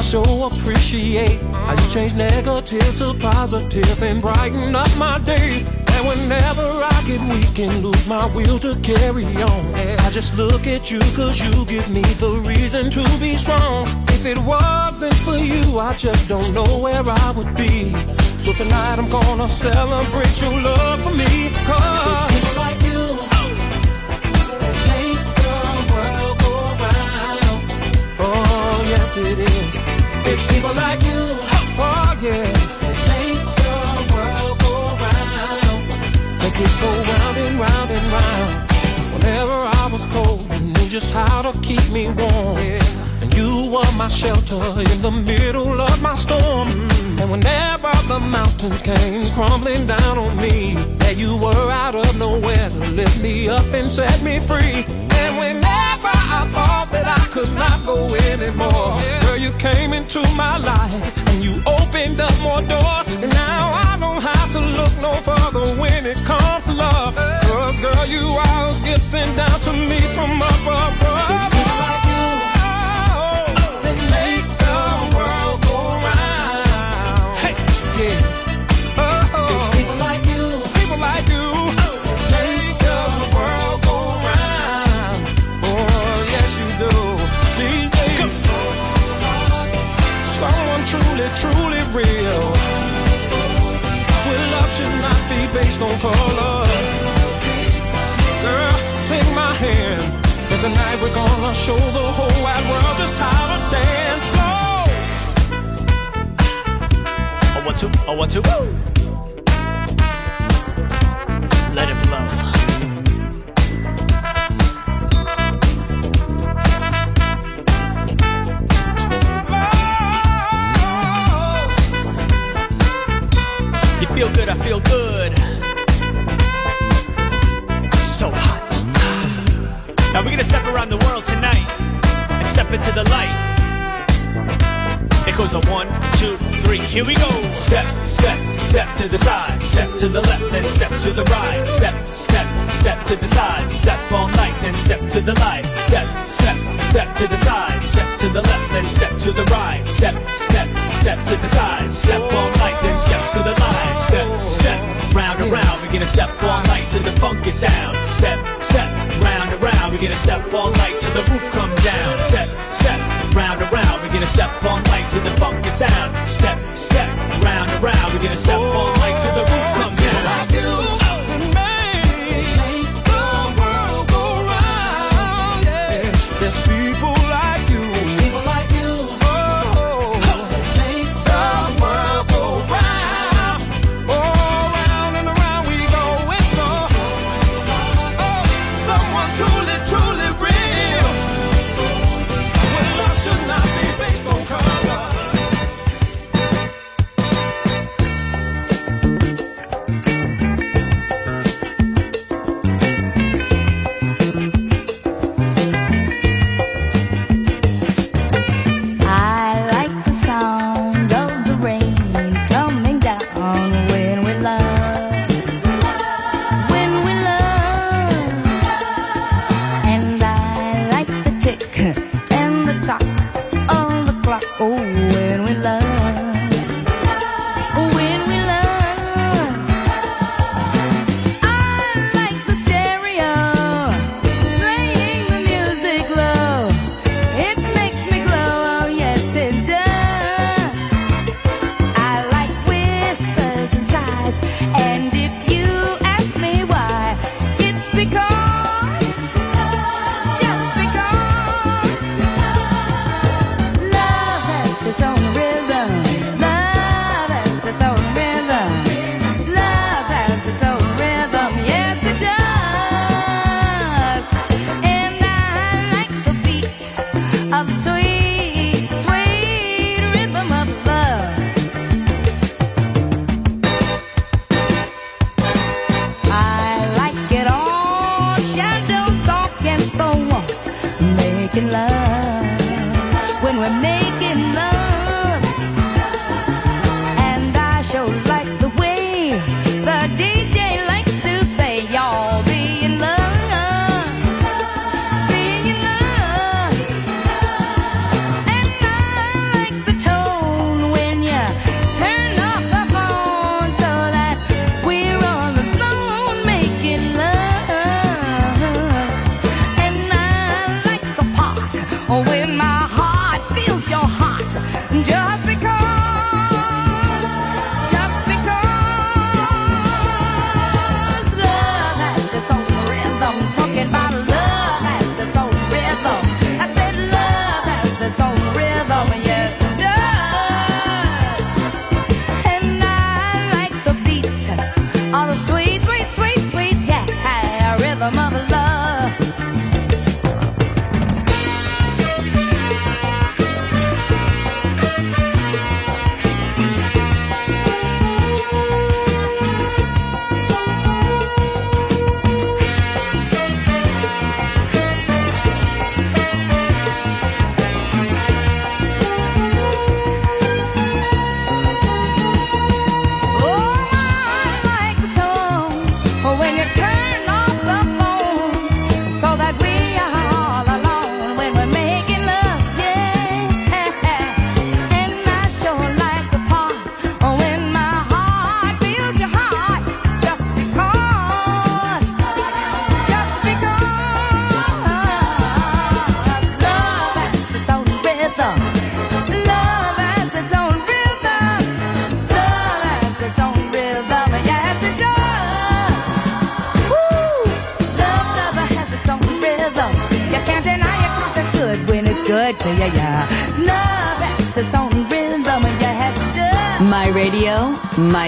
Show appreciate how you change negative to positive and brighten up my day. And whenever I get weak and lose my will to carry on, I just look at you cause you give me the reason to be strong. If it wasn't for you, I just don't know where I would be. So tonight I'm gonna celebrate your love for me. Cause yes, it is. It's people like you, oh yeah, make the world go round. Make it go round and round and round. Whenever I was cold, you knew just how to keep me warm. And you were my shelter in the middle of my storm. And whenever the mountains came crumbling down on me, that you were out of nowhere to lift me up and set me free. And whenever I thought could not go anymore, girl, you came into my life and you opened up more doors. And now I don't have to look no further when it comes to love. Cause, girl, you are a gift sent down to me from up above. Based on color. Girl, take my hand. And tonight we're gonna show the whole wide world just how to dance slow. I want to, I want to, woo!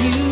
you.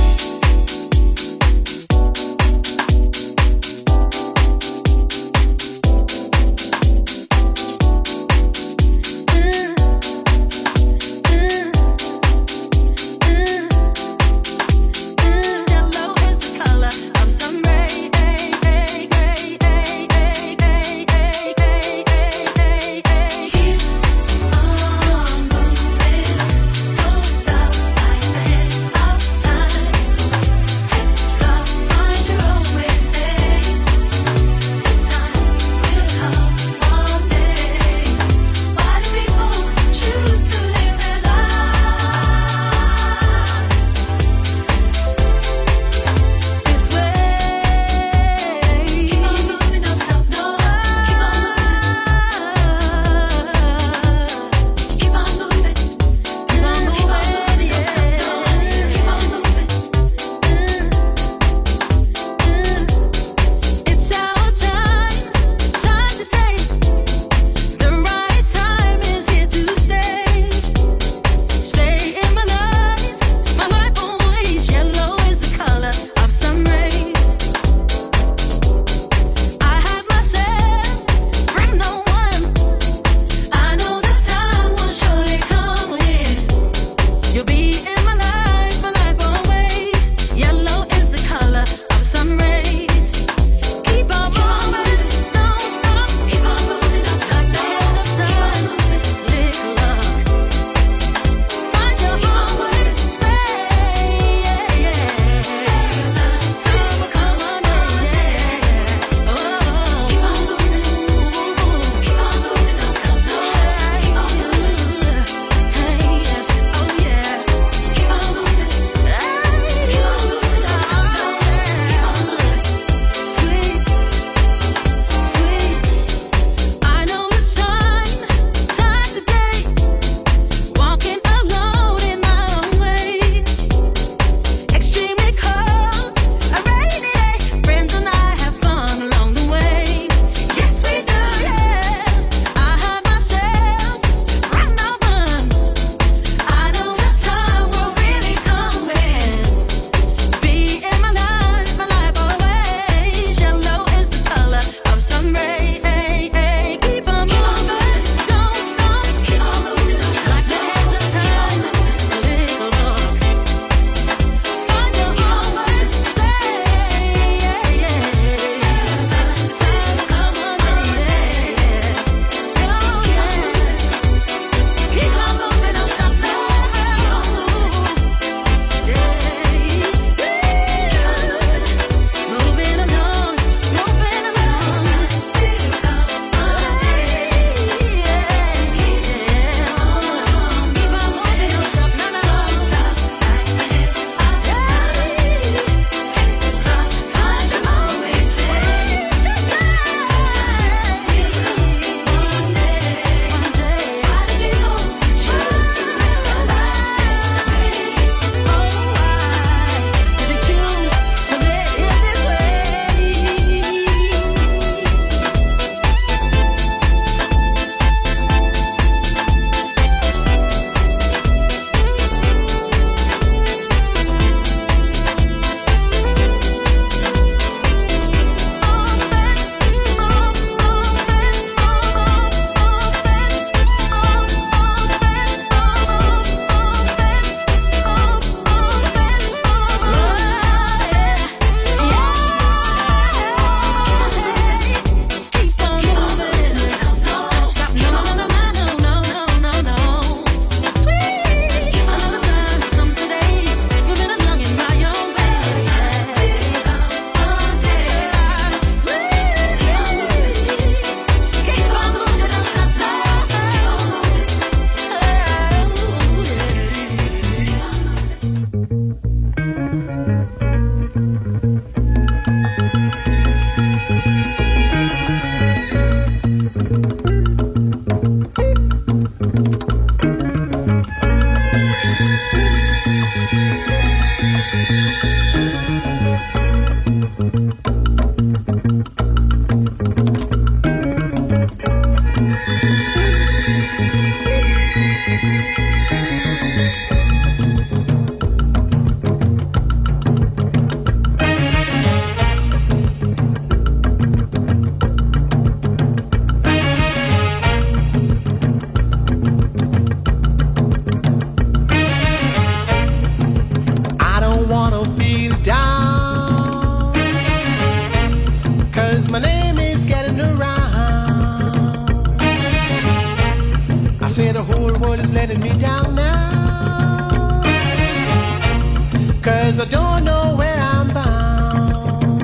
I don't know where I'm bound.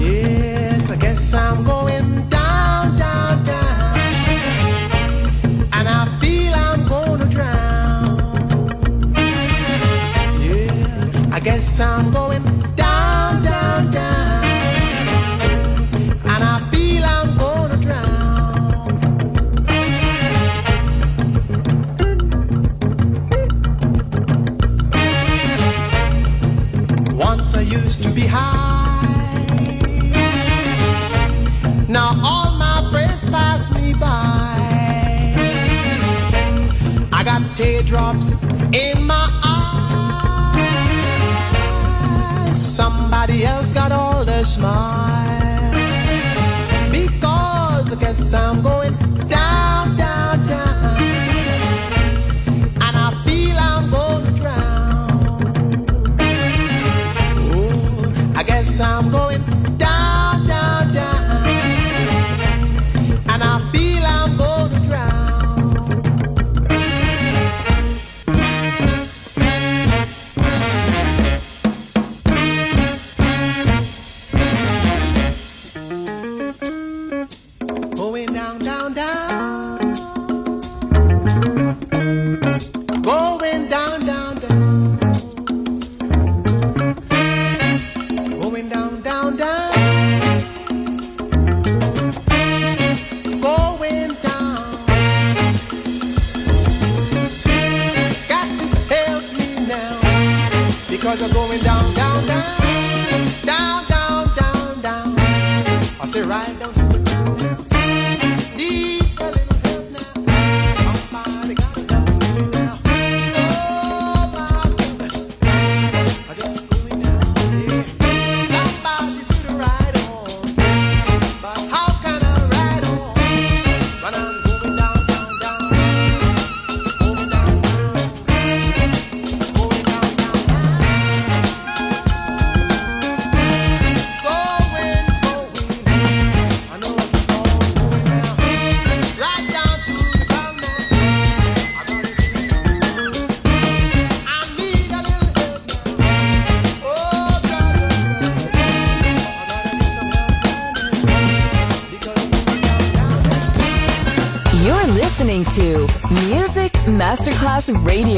Yes, I guess I'm going down, down, down. And I feel I'm gonna drown. Yeah, I guess I'm going smile because I guess I'm going. Radio.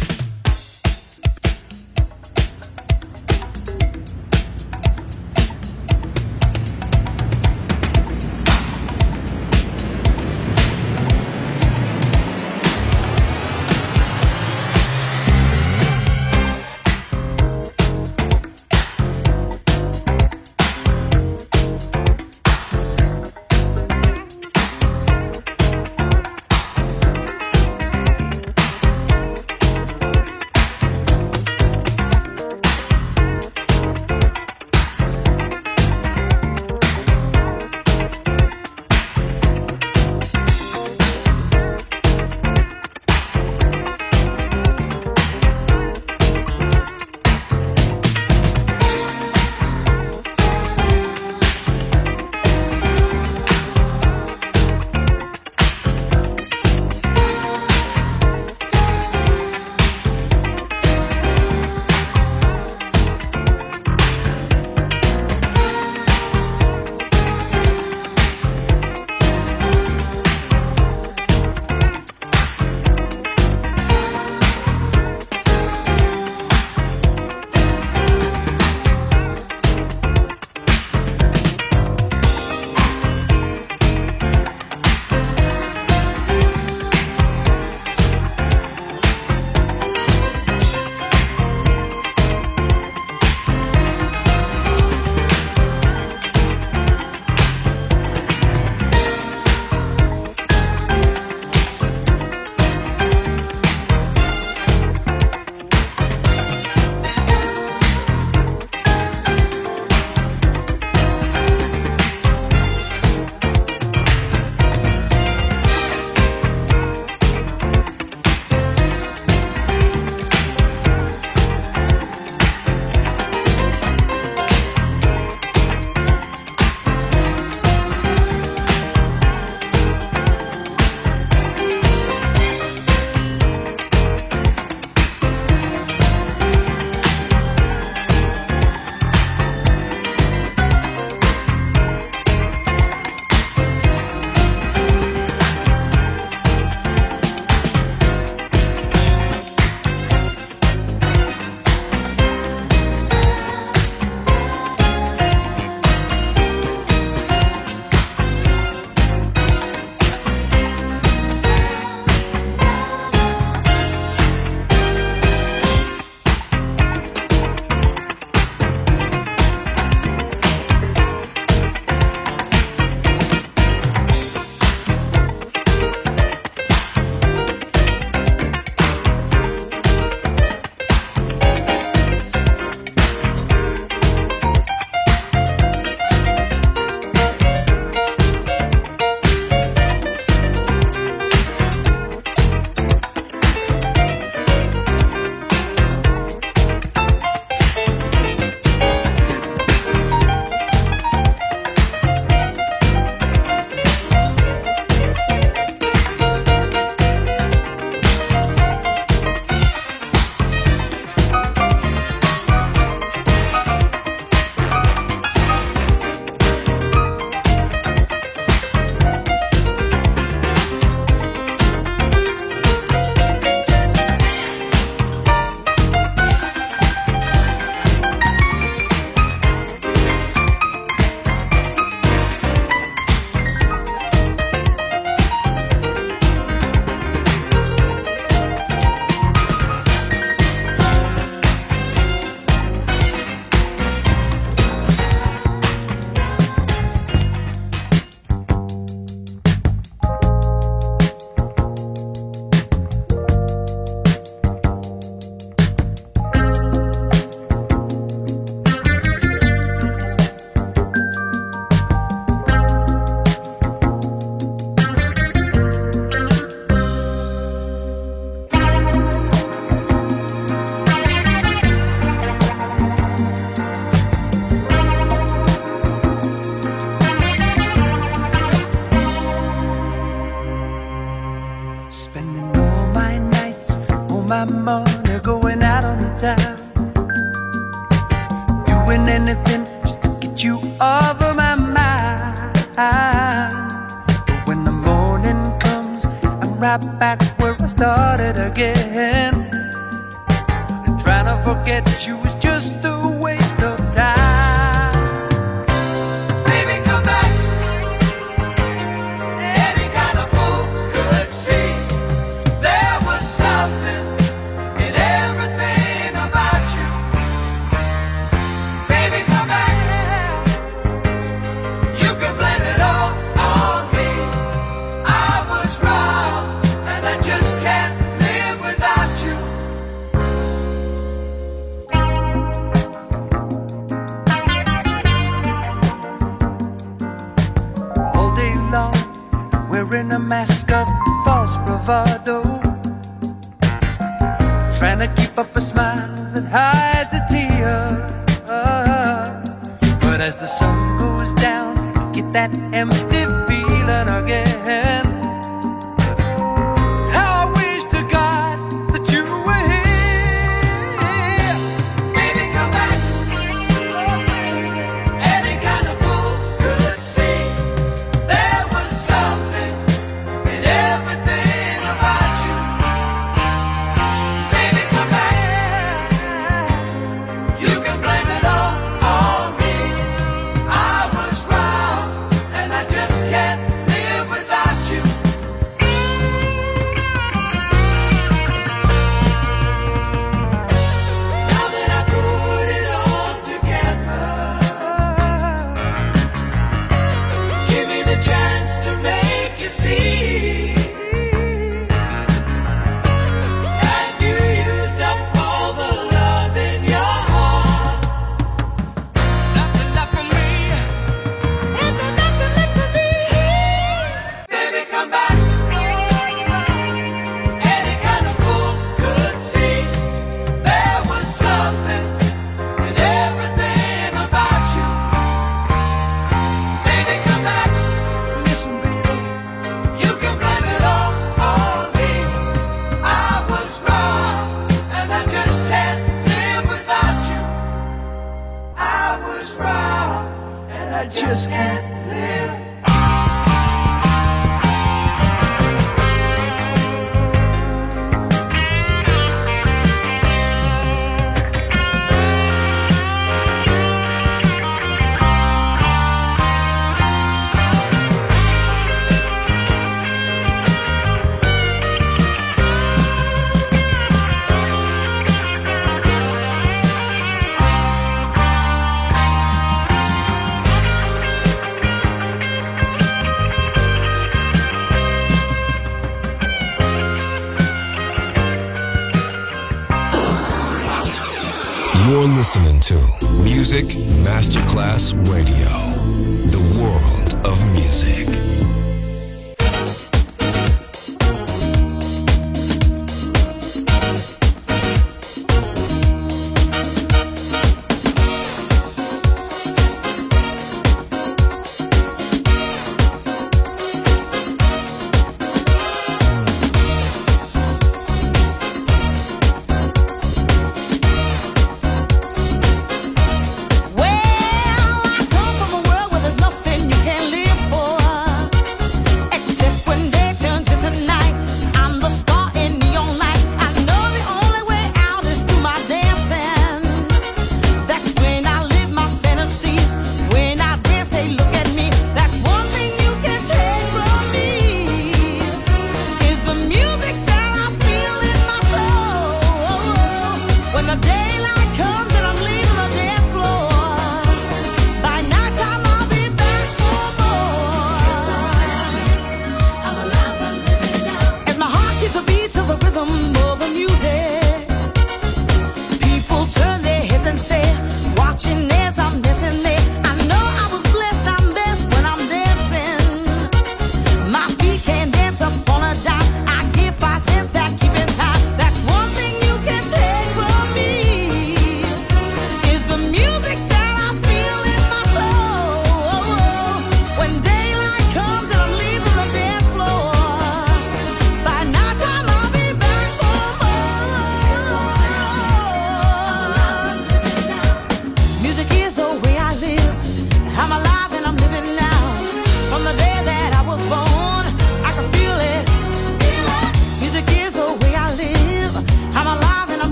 Masterclass Radio,